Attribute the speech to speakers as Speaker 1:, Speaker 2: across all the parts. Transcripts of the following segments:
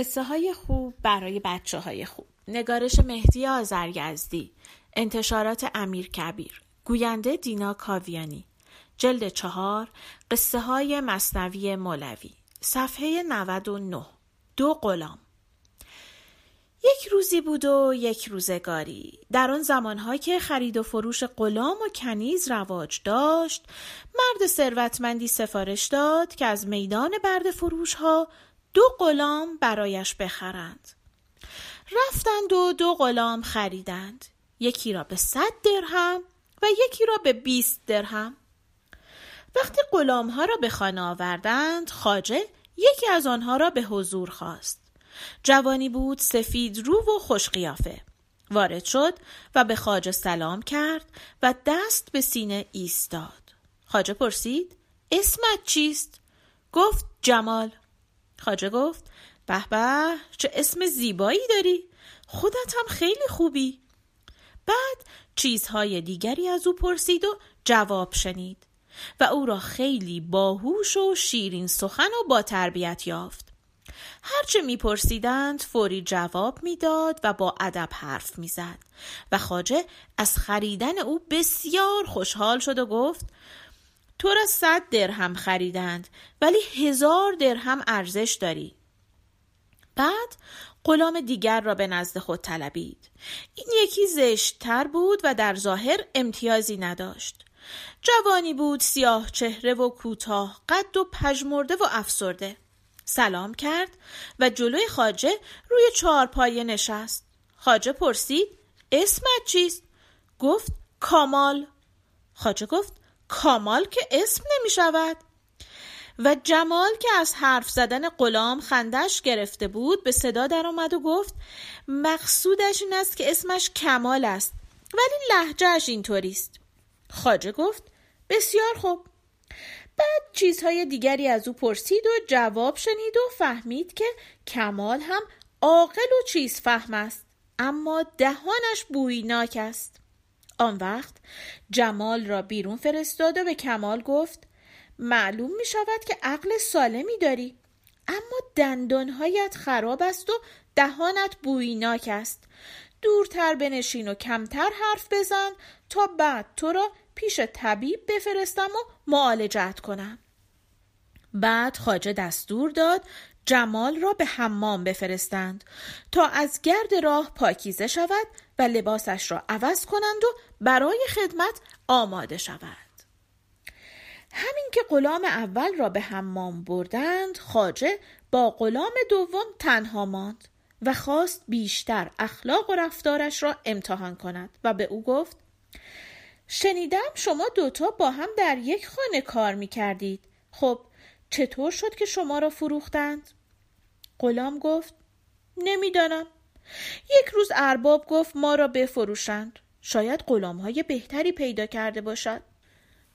Speaker 1: قصه های خوب برای بچه های خوب. نگارش مهدی آزرگزدی انتشارات امیر کبیر گوینده دینا کاویانی. جلد چهار قصه های مصنوی مولوی. صفحه 99 دو غلام. یک روزی بود و یک روزگاری. در آن زمانها که خرید و فروش غلام و کنیز رواج داشت مرد ثروتمندی سفارش داد که از میدان برد فروش ها دو غلام برایش بخرند. رفتند و دو غلام خریدند. یکی را به صد درهم و یکی را به بیست درهم. وقتی غلام ها را به خانه آوردند خاجه یکی از آنها را به حضور خواست. جوانی بود سفید رو و خوش قیافه. وارد شد و به خاجه سلام کرد و دست به سینه ایستاد. خاجه پرسید اسمت چیست؟ گفت جمال. خاجه گفت به به چه اسم زیبایی داری. خودت هم خیلی خوبی. بعد چیزهای دیگری از او پرسید و جواب شنید و او را خیلی باهوش و شیرین سخن و با تربیت یافت. هرچه میپرسیدند فوری جواب می‌داد و با ادب حرف می‌زد و خاجه از خریدن او بسیار خوشحال شد و گفت تو را صد درهم خریدند ولی هزار درهم ارزش داری. بعد غلام دیگر را به نزد خود طلبید. این یکی زشتتر بود و در ظاهر امتیازی نداشت. جوانی بود سیاه چهره و کوتاه قد و پژمرده و افسرده. سلام کرد و جلوی خاجه روی چهارپایه نشست. خاجه پرسید اسمت چیست؟ گفت کامال. خاجه گفت کامال که اسم نمی شود و جمال که از حرف زدن غلام خندش گرفته بود به صدا در آمد و گفت مقصودش این است که اسمش کمال است ولی لحجهش اینطوری است خاجه گفت بسیار خوب. بعد چیزهای دیگری از او پرسید و جواب شنید و فهمید که کمال هم عاقل و چیز فهم است اما دهانش بویناک است. آن وقت جمال را بیرون فرستاد و به کمال گفت معلوم می شود که عقل سالمی داری اما دندانهایت خراب است و دهانت بویناک است. دورتر بنشین و کمتر حرف بزن تا بعد تو را پیش طبیب بفرستم و معالجت کنم. بعد خاجه دستور داد جمال را به حمام بفرستند تا از گرد راه پاکیزه شود و لباسش را عوض کنند و برای خدمت آماده شود. همین که غلام اول را به حمام بردند خاجه با غلام دوم تنها ماند و خواست بیشتر اخلاق و رفتارش را امتحان کند و به او گفت شنیدم شما دوتا با هم در یک خانه کار می کردید خب چطور شد که شما را فروختند؟ غلام گفت نمی‌دانم. یک روز ارباب گفت ما را بفروشند. شاید غلام های بهتری پیدا کرده باشد.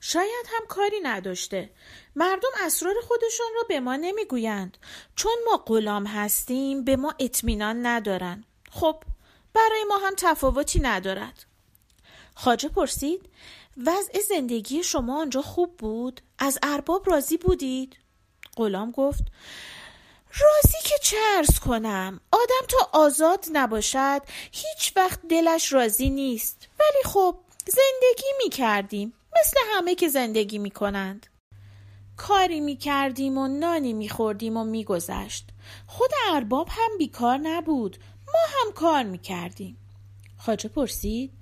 Speaker 1: شاید هم کاری نداشته. مردم اسرار خودشان را به ما نمی‌گویند. چون ما غلام هستیم به ما اطمینان ندارند خب برای ما هم تفاوتی ندارد. خاجه پرسید وضع زندگی شما آنجا خوب بود؟ از ارباب راضی بودید؟ غلام گفت راضی که چرز کنم آدم تا آزاد نباشد هیچ وقت دلش راضی نیست. ولی خب زندگی می کردیم مثل همه که زندگی می کنند کاری می کردیم و نانی می خوردیم و می گذشت خود ارباب هم بیکار نبود ما هم کار می کردیم خاجه پرسید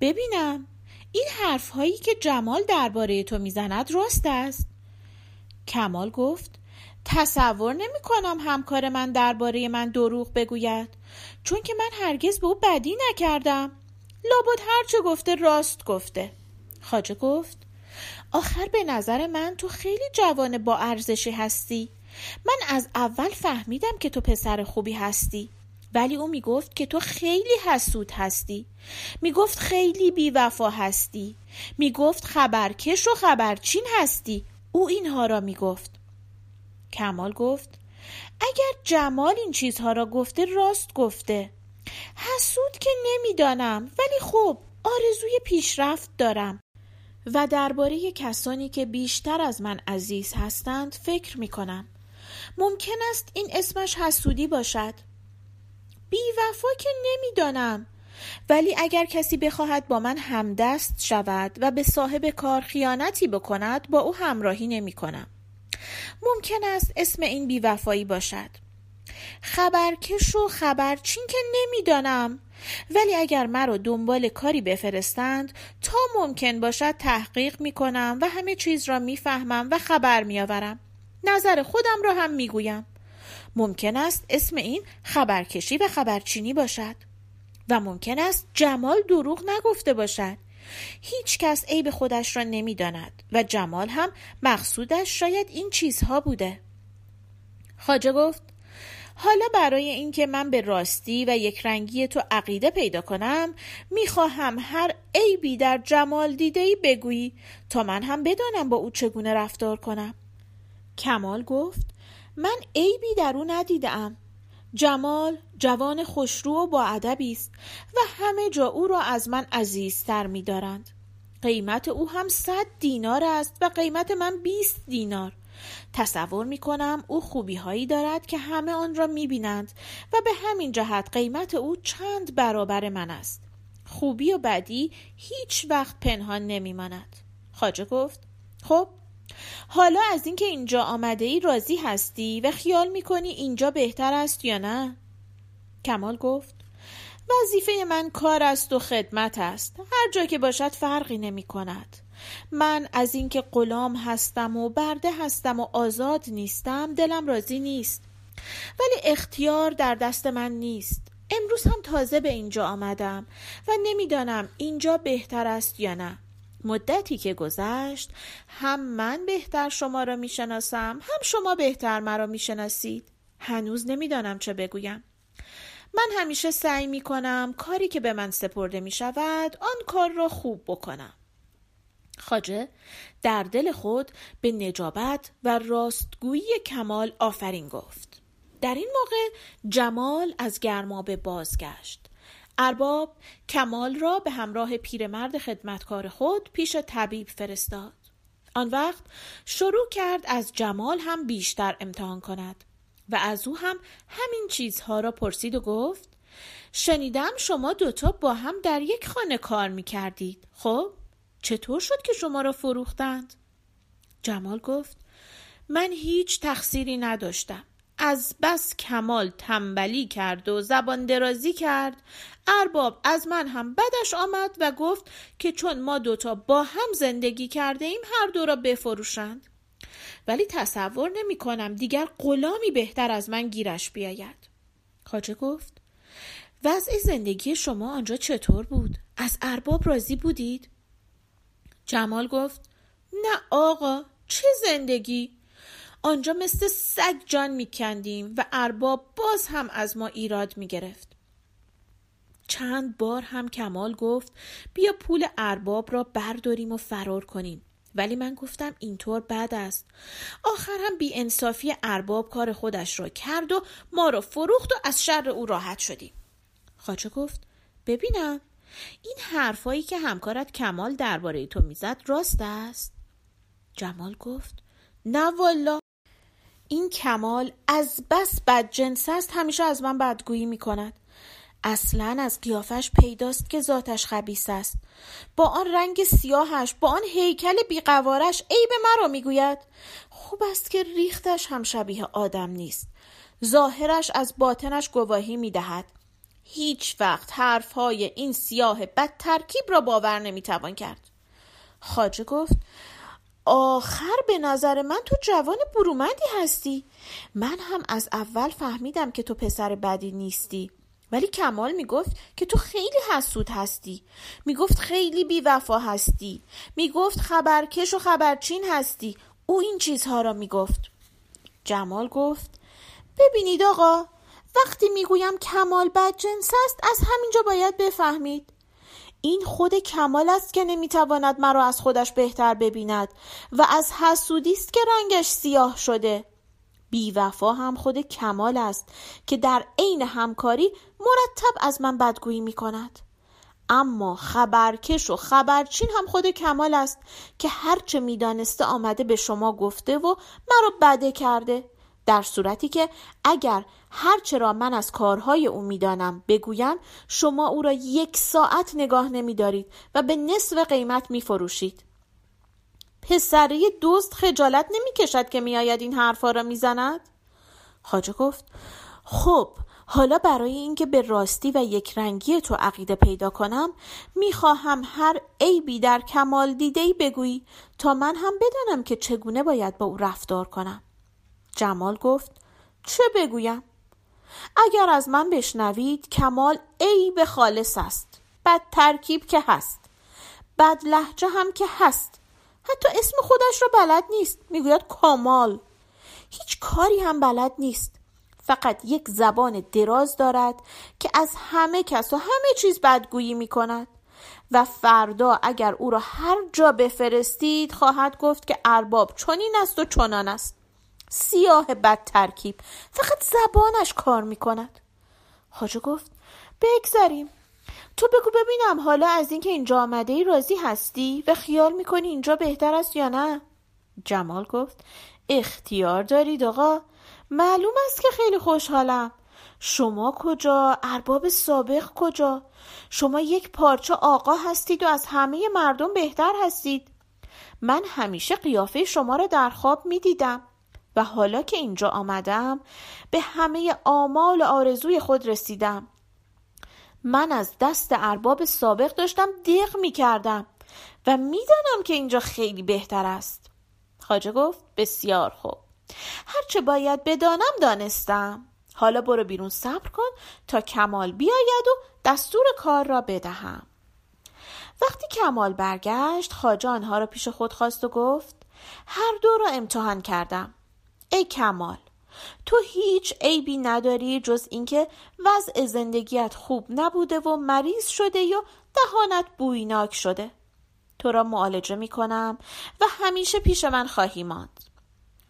Speaker 1: ببینم این حرف هایی که جمال درباره تو می‌زند راست است؟ کمال گفت تصور نمی کنم همکار من درباره من دروغ بگوید چون که من هرگز به او بدی نکردم. لابد هرچه گفته راست گفته. خاجه گفت آخر به نظر من تو خیلی جوان با ارزشی هستی. من از اول فهمیدم که تو پسر خوبی هستی ولی او می‌گفت که تو خیلی حسود هستی. می‌گفت خیلی بیوفا هستی. می‌گفت خبرکش و خبرچین هستی. او اینها را می‌گفت. کمال گفت اگر جمال این چیزها را گفته راست گفته. حسود که نمی‌دانم ولی خب آرزوی پیشرفت دارم. و درباره کسانی که بیشتر از من عزیز هستند فکر می کنم ممکن است این اسمش حسودی باشد. بیوفا که نمی‌دانم. ولی اگر کسی بخواهد با من همدست شود و به صاحب کار خیانتی بکند با او همراهی نمی کنم. ممکن است اسم این بیوفایی باشد. خبرکش و خبرچین که نمی‌دانم ولی اگر مرا دنبال کاری بفرستند تا ممکن باشد تحقیق می کنم و همه چیز را می‌فهمم و خبر میآورم نظر خودم را هم می‌گویم ممکن است اسم این خبرکشی و خبرچینی باشد. و ممکن است جمال دروغ نگفته باشد. هیچ کس عیب خودش را نمی‌داند و جمال هم مقصودش شاید این چیزها بوده. خاجه گفت حالا برای اینکه من به راستی و یک رنگی تو عقیده پیدا کنم می‌خواهم هر عیبی در جمال دیده ای بگویی تا من هم بدانم با او چگونه رفتار کنم. کمال گفت من عیبی در او ندیدم جمال جوان خوشرو و با ادبی است و همه جا او را از من عزیزتر می‌دارند. قیمت او هم صد دینار است و قیمت من بیست دینار. تصور می کنم او خوبی هایی دارد که همه آن را می بینند و به همین جهت قیمت او چند برابر من است. خوبی و بدی هیچ وقت پنهان نمی ماند خاجه گفت خب حالا از اینکه اینجا آمده ای راضی هستی و خیال می‌کنی اینجا بهتر است یا نه؟ کمال گفت وظیفه من کار است و خدمت است. هر جا که باشد فرقی نمی کند. من از اینکه غلام هستم و برده هستم و آزاد نیستم دلم راضی نیست. ولی اختیار در دست من نیست. امروز هم تازه به اینجا آمدم و نمی‌دانم اینجا بهتر است یا نه. مدتی که گذشت هم من بهتر شما را می‌شناسم هم شما بهتر مرا می‌شناسید. هنوز نمی‌دانم چه بگویم. من همیشه سعی می کنم کاری که به من سپرده می شود آن کار را خوب بکنم. خاجه در دل خود به نجابت و راستگویی کمال آفرین گفت. در این موقع جمال از گرمابه بازگشت. ارباب کمال را به همراه پیرمرد خدمتکار خود پیش طبیب فرستاد. آن وقت شروع کرد از جمال هم بیشتر امتحان کند. و از او هم همین چیزها را پرسید و گفت شنیدم شما دوتا با هم در یک خانه کار می کردید خب چطور شد که شما را فروختند؟ جمال گفت من هیچ تقصیری نداشتم. از بس کمال تنبلی کرد و زبان درازی کرد. ارباب از من هم بدش آمد و گفت که چون ما دوتا با هم زندگی کرده ایم هر دو را بفروشند. ولی تصور نمی کنم دیگر غلامی بهتر از من گیرش بیاید خاجه گفت وضع زندگی شما آنجا چطور بود؟ از ارباب راضی بودید؟ جمال گفت نه آقا چه زندگی؟ آنجا مثل سگ جان میکندیم و ارباب باز هم از ما ایراد می‌گرفت چند بار هم کمال گفت بیا پول ارباب را برداریم و فرار کنیم ولی من گفتم اینطور بد است. آخر هم بی انصافی ارباب کار خودش را کرد و ما را فروخت و از شر او راحت شدیم. خاچه گفت ببینم این حرفایی که همکارت کمال درباره تو می‌زد راست است؟ جمال گفت نه والا. این کمال از بس بد جنس است همیشه از من بدگویی می کند اصلا از قیافش پیداست که ذاتش خبیس است. با آن رنگ سیاهش با آن هیکل بیقوارش عیب مرا می‌گوید. خوب است که ریختش هم شبیه آدم نیست. ظاهرش از باطنش گواهی می‌دهد. هیچ وقت حرفهای این سیاه بد ترکیب را باور نمی‌توان کرد. خاجه گفت آخر به نظر من تو جوان برومندی هستی. من هم از اول فهمیدم که تو پسر بدی نیستی. ولی کمال می‌گفت که تو خیلی حسود هستی. می‌گفت خیلی بیوفا هستی. می‌گفت خبرکش و خبرچین هستی. او این چیزها را می‌گفت. جمال گفت ببینید آقا وقتی می‌گویم کمال بدجنس است از همینجا باید بفهمید. این خود کمال است که نمی‌تواند مرا از خودش بهتر ببیند و از حسودی است که رنگش سیاه شده. بیوفا هم خود کمال است که در عین همکاری مرتب از من بدگویی می کند اما خبرکش و خبرچین هم خود کمال است که هرچه می‌دانسته آمده به شما گفته و مرا بده کرده در صورتی که اگر هرچه را من از کارهای او می‌دانم بگویم شما او را یک ساعت نگاه نمیدارید و به نصف قیمت میفروشید. پسره دوست خجالت نمی‌کشد که میآید این حرفها را می‌زند؟ خاجه گفت خب حالا برای اینکه به راستی و یک رنگی تو عقیده پیدا کنم می‌خواهم هر عیبی در کمال دیده ای بگویی تا من هم بدانم که چگونه باید با او رفتار کنم. جمال گفت چه بگویم؟ اگر از من بشنوید کمال عیب خالص است بد ترکیب که هست بد لحجه هم که هست. حتی اسم خودش را بلد نیست. می‌گوید کامال. هیچ کاری هم بلد نیست. فقط یک زبان دراز دارد که از همه کس و همه چیز بدگویی می کند و فردا اگر او را هر جا بفرستید خواهد گفت که ارباب چنین است و چنان است. سیاه بد ترکیب. فقط زبانش کار می کند خاجه گفت بگذاریم. تو بگو ببینم حالا از اینکه اینجا آمده ای راضی هستی و خیال می‌کنی اینجا بهتر است یا نه؟ جمال گفت اختیار دارید آقا. معلوم است که خیلی خوشحالم. شما کجا؟ ارباب سابق کجا؟ شما یک پارچه آقا هستید و از همه مردم بهتر هستید. من همیشه قیافه شما را در خواب می دیدم و حالا که اینجا آمدم به همه آمال آرزوی خود رسیدم. من از دست ارباب سابق داشتم دیغ می کردم و می‌دانم که اینجا خیلی بهتر است. خاجه گفت بسیار خوب. هرچه باید بدانم دانستم. حالا برو بیرون صبر کن تا کمال بیاید و دستور کار را بدهم. وقتی کمال برگشت خاجه آنها را پیش خود خواست و گفت هر دو را امتحان کردم. ای کمال تو هیچ عیبی نداری جز اینکه وضع زندگیت خوب نبوده و مریض شده و دهانت بویناک شده. تو را معالجه می کنم و همیشه پیش من خواهی ماند.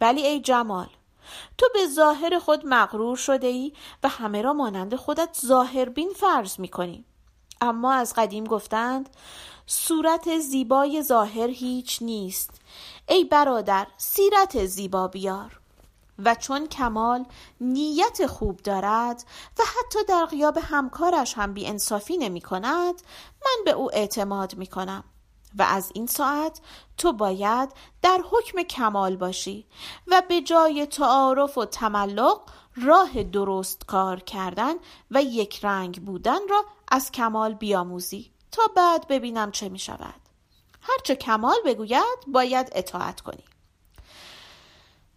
Speaker 1: ولی ای جمال تو به ظاهر خود مغرور شده ای و همه را مانند خودت ظاهر بین فرض می کنی. اما از قدیم گفتند صورت زیبای ظاهر هیچ نیست. ای برادر سیرت زیبا بیار. و چون کمال نیت خوب دارد و حتی در غیاب همکارش هم بی انصافی نمی کند من به او اعتماد می کنم. و از این ساعت تو باید در حکم کمال باشی و به جای تعارف و تملق راه درست کار کردن و یک رنگ بودن را از کمال بیاموزی تا بعد ببینم چه می شود. هرچه کمال بگوید باید اطاعت کنی.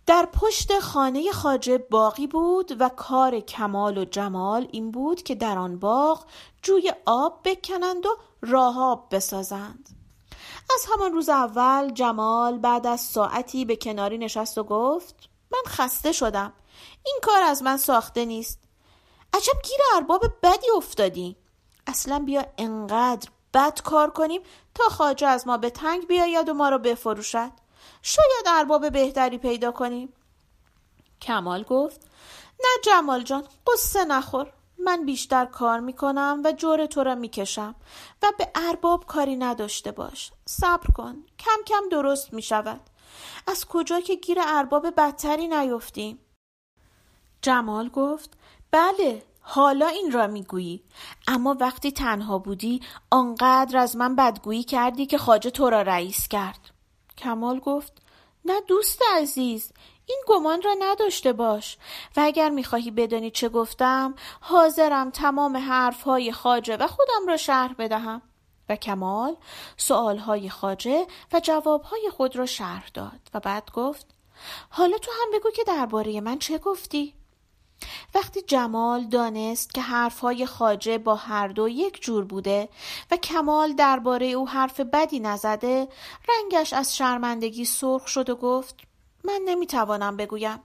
Speaker 1: در پشت خانه خاجه باقی بود و کار کمال و جمال این بود که در آن باغ جوی آب بکنند و راهاب بسازند. از همان روز اول جمال بعد از ساعتی به کناری نشست و گفت من خسته شدم. این کار از من ساخته نیست. عجب گیر ارباب بدی افتادی. اصلا بیا انقدر بد کار کنیم تا خاجه از ما به تنگ بیاید و ما را بفروشد. شاید ارباب بهتری پیدا کنیم کمال گفت نه جمال جان قصه نخور. من بیشتر کار می‌کنم و جور تو را می‌کشم و به ارباب کاری نداشته باش. صبر کن کم کم درست می‌شود. از کجا که گیر ارباب بدتری نیفتیم؟ جمال گفت بله حالا این را می‌گویی. اما وقتی تنها بودی آنقدر از من بدگویی کردی که خاجه تو را رئیس کرد. کمال گفت نه دوست عزیز این گمان را نداشته باش و اگر می‌خواهی بدانی چه گفتم حاضرم تمام حرفهای خاجه و خودم را شرح بدهم و کمال سؤالهای خاجه و جوابهای خود را شرح داد و بعد گفت حالا تو هم بگو که درباره من چه گفتی؟ وقتی جمال دانست که حرفهای خاجه با هر دو یک جور بوده و کمال درباره او حرف بدی نزده رنگش از شرمندگی سرخ شد و گفت من نمی‌توانم بگویم.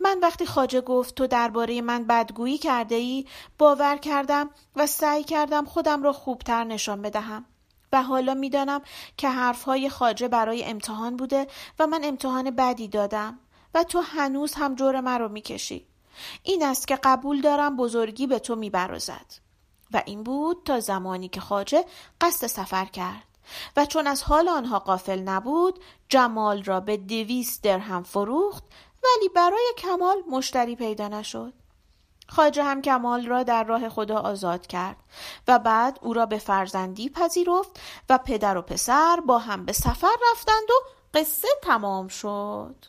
Speaker 1: من وقتی خاجه گفت تو درباره من بدگویی کرده ای باور کردم و سعی کردم خودم را خوبتر نشان بدهم. و حالا می‌دانم که حرفهای خاجه برای امتحان بوده و من امتحان بدی دادم و تو هنوز هم جور من رو می‌کشی. این است که قبول دارم بزرگی به تو میبرزد. و این بود تا زمانی که خاجه قصد سفر کرد. و چون از حال آنها قافل نبود جمال را به دویست درهم فروخت ولی برای کمال مشتری پیدا نشد. خاجه هم کمال را در راه خدا آزاد کرد و بعد او را به فرزندی پذیرفت و پدر و پسر با هم به سفر رفتند و قصه تمام شد.